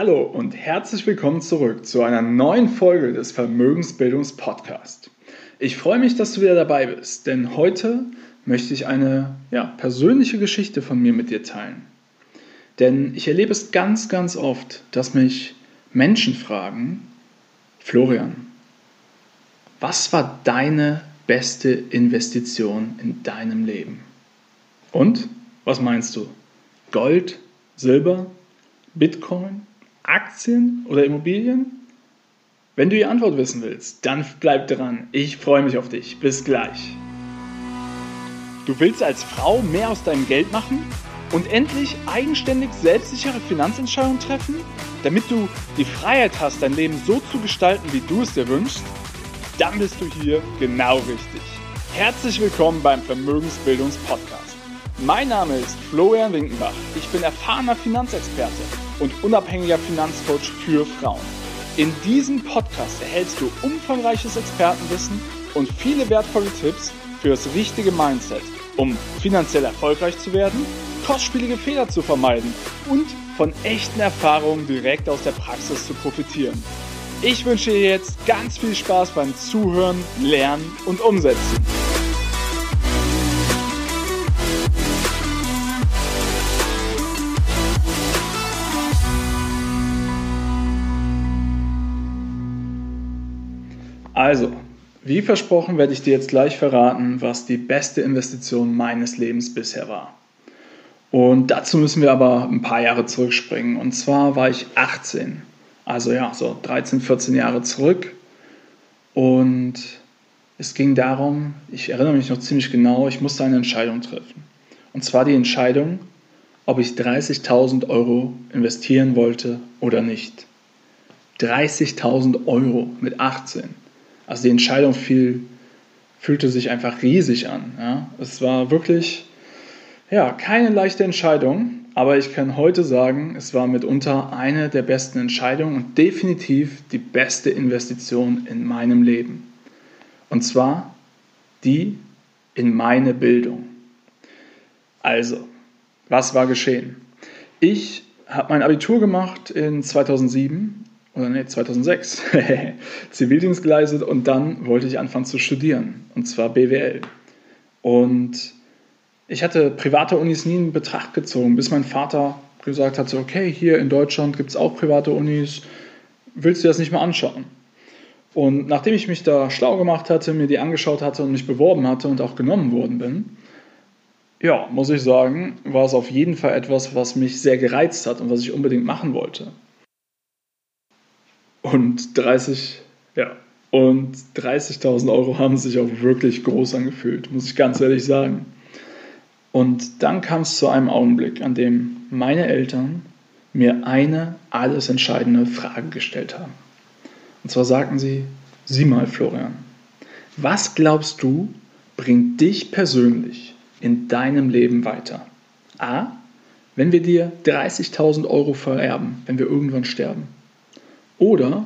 Hallo und herzlich willkommen zurück zu einer neuen Folge des Vermögensbildungspodcasts. Ich freue mich, dass du wieder dabei bist, denn heute möchte ich eine ja, persönliche Geschichte von mir mit dir teilen. Denn ich erlebe es ganz, ganz oft, dass mich Menschen fragen, Florian, was war deine beste Investition in deinem Leben? Und was meinst du? Gold, Silber, Bitcoin, Aktien oder Immobilien? Wenn du die Antwort wissen willst, dann bleib dran. Ich freue mich auf dich. Bis gleich. Du willst als Frau mehr aus deinem Geld machen und endlich eigenständig selbstsichere Finanzentscheidungen treffen, damit du die Freiheit hast, dein Leben so zu gestalten, wie du es dir wünschst? Dann bist du hier genau richtig. Herzlich willkommen beim Vermögensbildungspodcast. Mein Name ist Florian Winkenbach. Ich bin erfahrener Finanzexperte und unabhängiger Finanzcoach für Frauen. In diesem Podcast erhältst du umfangreiches Expertenwissen und viele wertvolle Tipps für das richtige Mindset, um finanziell erfolgreich zu werden, kostspielige Fehler zu vermeiden und von echten Erfahrungen direkt aus der Praxis zu profitieren. Ich wünsche dir jetzt ganz viel Spaß beim Zuhören, Lernen und Umsetzen. Also, wie versprochen werde ich dir jetzt gleich verraten, was die beste Investition meines Lebens bisher war. Und dazu müssen wir aber ein paar Jahre zurückspringen. Und zwar war ich 18, also ja, so 13, 14 Jahre zurück. Und es ging darum, ich erinnere mich noch ziemlich genau, ich musste eine Entscheidung treffen. Und zwar die Entscheidung, ob ich 30.000 Euro investieren wollte oder nicht. 30.000 Euro mit 18. Also die Entscheidung fiel, fühlte sich einfach riesig an. Ja. Es war wirklich ja, keine leichte Entscheidung, aber ich kann heute sagen, es war mitunter eine der besten Entscheidungen und definitiv die beste Investition in meinem Leben. Und zwar die in meine Bildung. Also, was war geschehen? Ich habe mein Abitur gemacht in 2007 oder nee, 2006, Zivildienst geleistet und dann wollte ich anfangen zu studieren, und zwar BWL. Und ich hatte private Unis nie in Betracht gezogen, bis mein Vater gesagt hat, okay, hier in Deutschland gibt es auch private Unis, willst du das nicht mal anschauen? Und nachdem ich mich da schlau gemacht hatte, mir die angeschaut hatte und mich beworben hatte und auch genommen worden bin, ja, muss ich sagen, war es auf jeden Fall etwas, was mich sehr gereizt hat und was ich unbedingt machen wollte. Und 30, ja, und 30.000 Euro haben sich auch wirklich groß angefühlt, muss ich ganz ehrlich sagen. Und dann kam es zu einem Augenblick, an dem meine Eltern mir eine alles entscheidende Frage gestellt haben. Und zwar sagten sie, sieh mal Florian, was glaubst du bringt dich persönlich in deinem Leben weiter? A, wenn wir dir 30.000 Euro vererben, wenn wir irgendwann sterben. Oder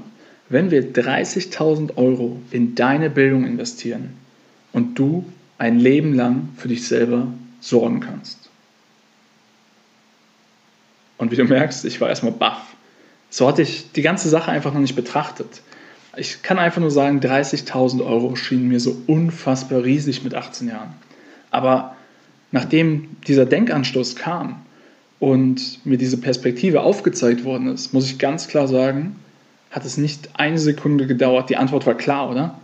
wenn wir 30.000 Euro in deine Bildung investieren und du ein Leben lang für dich selber sorgen kannst. Und wie du merkst, ich war erstmal baff. So hatte ich die ganze Sache einfach noch nicht betrachtet. Ich kann einfach nur sagen, 30.000 Euro schienen mir so unfassbar riesig mit 18 Jahren. Aber nachdem dieser Denkanstoß kam und mir diese Perspektive aufgezeigt worden ist, muss ich ganz klar sagen, hat es nicht eine Sekunde gedauert. Die Antwort war klar, oder?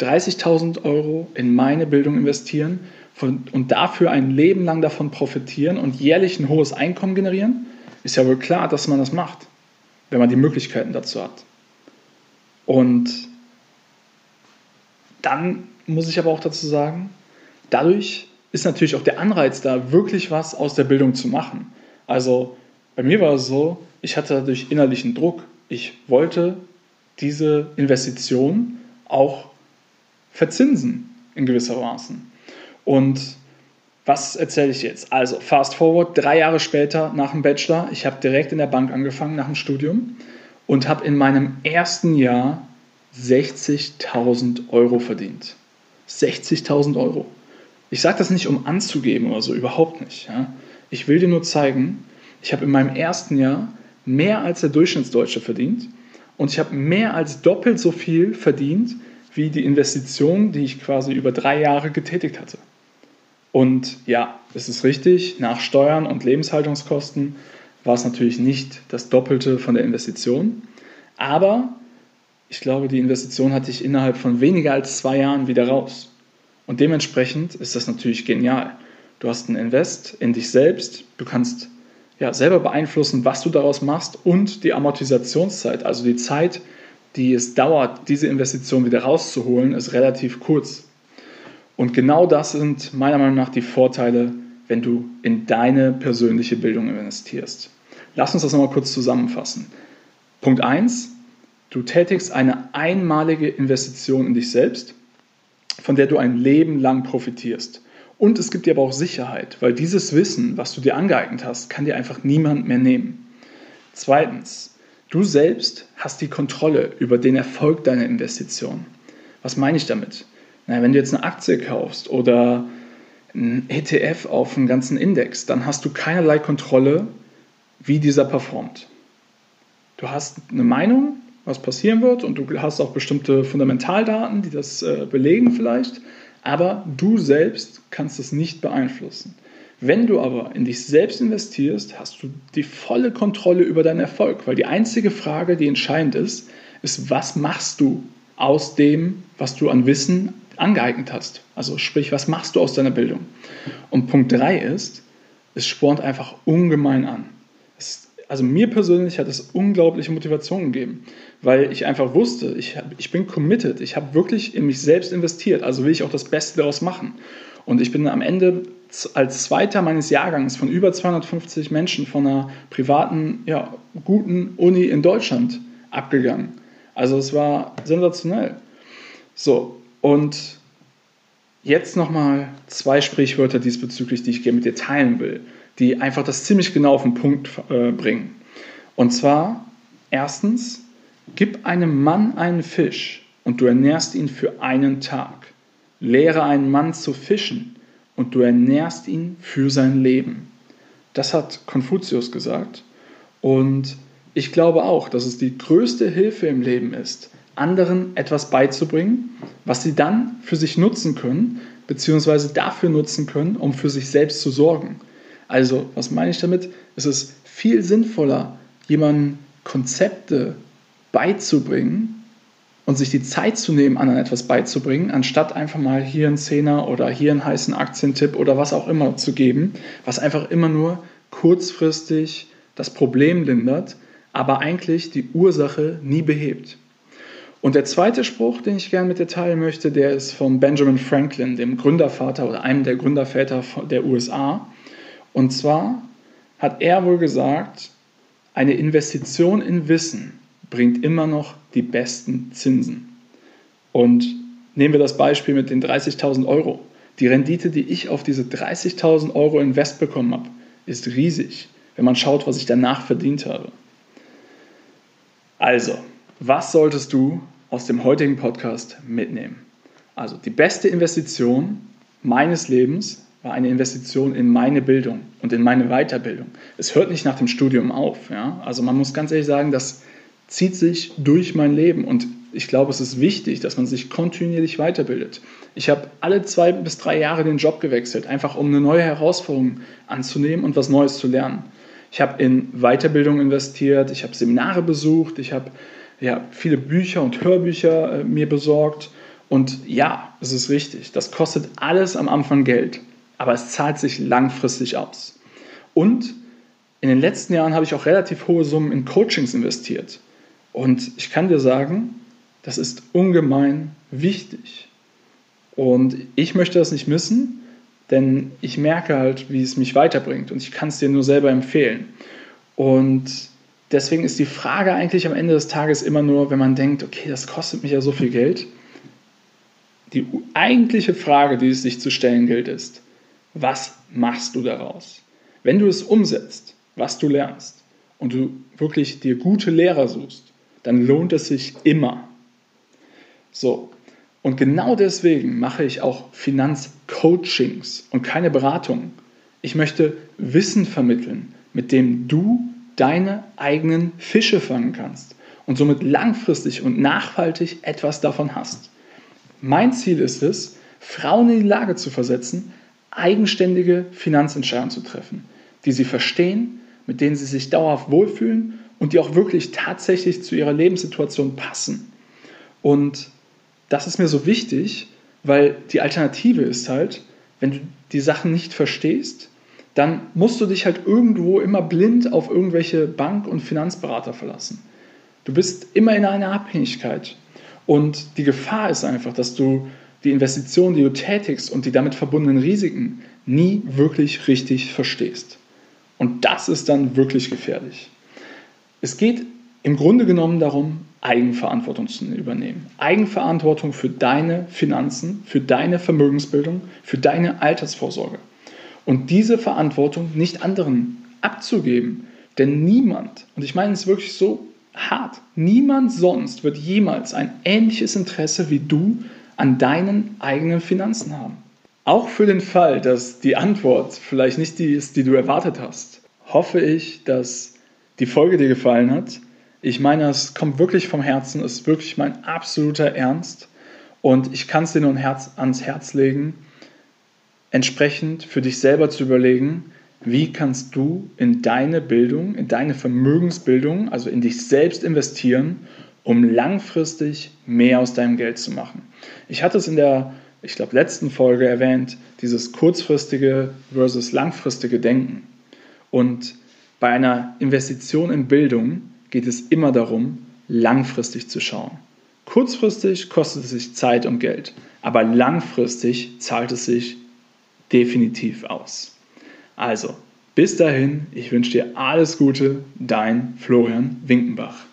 30.000 Euro in meine Bildung investieren und dafür ein Leben lang davon profitieren und jährlich ein hohes Einkommen generieren, ist ja wohl klar, dass man das macht, wenn man die Möglichkeiten dazu hat. Und dann muss ich aber auch dazu sagen, dadurch ist natürlich auch der Anreiz da, wirklich was aus der Bildung zu machen. Also bei mir war es so, ich hatte dadurch innerlichen Druck ich wollte diese Investition auch verzinsen in gewisser Maßen. Und was erzähle ich jetzt? Also, fast forward, drei Jahre später nach dem Bachelor, ich habe direkt in der Bank angefangen nach dem Studium und habe in meinem ersten Jahr 60.000 Euro verdient. 60.000 Euro. Ich sage das nicht, um anzugeben oder so, überhaupt nicht. Ja? Ich will dir nur zeigen, ich habe in meinem ersten Jahr mehr als der Durchschnittsdeutsche verdient und ich habe mehr als doppelt so viel verdient wie die Investition, die ich quasi über drei Jahre getätigt hatte. Und ja, es ist richtig, nach Steuern und Lebenshaltungskosten war es natürlich nicht das Doppelte von der Investition. Aber ich glaube, die Investition hatte ich innerhalb von weniger als zwei Jahren wieder raus. Und dementsprechend ist das natürlich genial. Du hast ein Invest in dich selbst, du kannst ja, selber beeinflussen, was du daraus machst und die Amortisationszeit, also die Zeit, die es dauert, diese Investition wieder rauszuholen, ist relativ kurz. Und genau das sind meiner Meinung nach die Vorteile, wenn du in deine persönliche Bildung investierst. Lass uns das nochmal kurz zusammenfassen. Punkt 1, du tätigst eine einmalige Investition in dich selbst, von der du ein Leben lang profitierst. Und es gibt dir aber auch Sicherheit, weil dieses Wissen, was du dir angeeignet hast, kann dir einfach niemand mehr nehmen. Zweitens, du selbst hast die Kontrolle über den Erfolg deiner Investition. Was meine ich damit? Na, wenn du jetzt eine Aktie kaufst oder ein ETF auf einen ganzen Index, dann hast du keinerlei Kontrolle wie dieser performt. Du hast eine Meinung, was passieren wird und du hast auch bestimmte Fundamentaldaten, die das äh, belegen vielleicht, aber du selbst kannst es nicht beeinflussen. Wenn du aber in dich selbst investierst, hast du die volle Kontrolle über deinen Erfolg, weil die einzige Frage, die entscheidend ist, ist, was machst du aus dem, was du an Wissen angeeignet hast? Also sprich, was machst du aus deiner Bildung? Und Punkt 3 ist, es spornt einfach ungemein an es, also mir persönlich hat es unglaubliche Motivation gegeben, weil ich einfach wusste, ich, hab, ich bin committed, ich habe wirklich in mich selbst investiert, also will ich auch das Beste daraus machen. Und ich bin am Ende als Zweiter meines Jahrgangs von über 250 Menschen von einer privaten, ja, guten Uni in Deutschland abgegangen. Also es war sensationell. So, und jetzt nochmal zwei Sprichwörter diesbezüglich, die ich gerne mit dir teilen will die einfach das ziemlich genau auf den Punkt äh, bringen. Und zwar, erstens, gib einem Mann einen Fisch und du ernährst ihn für einen Tag. Lehre einen Mann zu fischen und du ernährst ihn für sein Leben. Das hat Konfuzius gesagt. Und ich glaube auch, dass es die größte Hilfe im Leben ist, anderen etwas beizubringen, was sie dann für sich nutzen können, beziehungsweise dafür nutzen können, um für sich selbst zu sorgen. Also, was meine ich damit? Es ist viel sinnvoller, jemandem Konzepte beizubringen und sich die Zeit zu nehmen, anderen etwas beizubringen, anstatt einfach mal hier einen Zehner oder hier einen heißen Aktientipp oder was auch immer zu geben, was einfach immer nur kurzfristig das Problem lindert, aber eigentlich die Ursache nie behebt. Und der zweite Spruch, den ich gerne mit dir teilen möchte, der ist von Benjamin Franklin, dem Gründervater oder einem der Gründerväter der USA. Und zwar hat er wohl gesagt, eine Investition in Wissen bringt immer noch die besten Zinsen. Und nehmen wir das Beispiel mit den 30.000 Euro. Die Rendite, die ich auf diese 30.000 Euro Invest bekommen habe, ist riesig, wenn man schaut, was ich danach verdient habe. Also, was solltest du aus dem heutigen Podcast mitnehmen? Also, die beste Investition meines Lebens war eine Investition in meine Bildung und in meine Weiterbildung. Es hört nicht nach dem Studium auf. Ja? Also man muss ganz ehrlich sagen, das zieht sich durch mein Leben und ich glaube, es ist wichtig, dass man sich kontinuierlich weiterbildet. Ich habe alle zwei bis drei Jahre den Job gewechselt, einfach um eine neue Herausforderung anzunehmen und was Neues zu lernen. Ich habe in Weiterbildung investiert, ich habe Seminare besucht, ich habe ja, viele Bücher und Hörbücher äh, mir besorgt. Und ja, es ist richtig, das kostet alles am Anfang Geld aber es zahlt sich langfristig aus. Und in den letzten Jahren habe ich auch relativ hohe Summen in Coachings investiert. Und ich kann dir sagen, das ist ungemein wichtig. Und ich möchte das nicht missen, denn ich merke halt, wie es mich weiterbringt und ich kann es dir nur selber empfehlen. Und deswegen ist die Frage eigentlich am Ende des Tages immer nur, wenn man denkt, okay, das kostet mich ja so viel Geld. Die eigentliche Frage, die es sich zu stellen gilt, ist, was machst du daraus? Wenn du es umsetzt, was du lernst, und du wirklich dir gute Lehrer suchst, dann lohnt es sich immer. So, und genau deswegen mache ich auch Finanzcoachings und keine Beratungen. Ich möchte Wissen vermitteln, mit dem du deine eigenen Fische fangen kannst und somit langfristig und nachhaltig etwas davon hast. Mein Ziel ist es, Frauen in die Lage zu versetzen, eigenständige Finanzentscheidungen zu treffen, die sie verstehen, mit denen sie sich dauerhaft wohlfühlen und die auch wirklich tatsächlich zu ihrer Lebenssituation passen. Und das ist mir so wichtig, weil die Alternative ist halt, wenn du die Sachen nicht verstehst, dann musst du dich halt irgendwo immer blind auf irgendwelche Bank- und Finanzberater verlassen. Du bist immer in einer Abhängigkeit. Und die Gefahr ist einfach, dass du die Investitionen, die du tätigst und die damit verbundenen Risiken nie wirklich richtig verstehst. Und das ist dann wirklich gefährlich. Es geht im Grunde genommen darum, Eigenverantwortung zu übernehmen. Eigenverantwortung für deine Finanzen, für deine Vermögensbildung, für deine Altersvorsorge. Und diese Verantwortung nicht anderen abzugeben. Denn niemand, und ich meine es wirklich so hart, niemand sonst wird jemals ein ähnliches Interesse wie du an deinen eigenen Finanzen haben. Auch für den Fall, dass die Antwort vielleicht nicht die ist, die du erwartet hast, hoffe ich, dass die Folge dir gefallen hat. Ich meine, es kommt wirklich vom Herzen, es ist wirklich mein absoluter Ernst und ich kann es dir nur ans Herz legen, entsprechend für dich selber zu überlegen, wie kannst du in deine Bildung, in deine Vermögensbildung, also in dich selbst investieren, um langfristig mehr aus deinem Geld zu machen. Ich hatte es in der, ich glaube, letzten Folge erwähnt, dieses kurzfristige versus langfristige Denken. Und bei einer Investition in Bildung geht es immer darum, langfristig zu schauen. Kurzfristig kostet es sich Zeit und Geld, aber langfristig zahlt es sich definitiv aus. Also, bis dahin, ich wünsche dir alles Gute, dein Florian Winkenbach.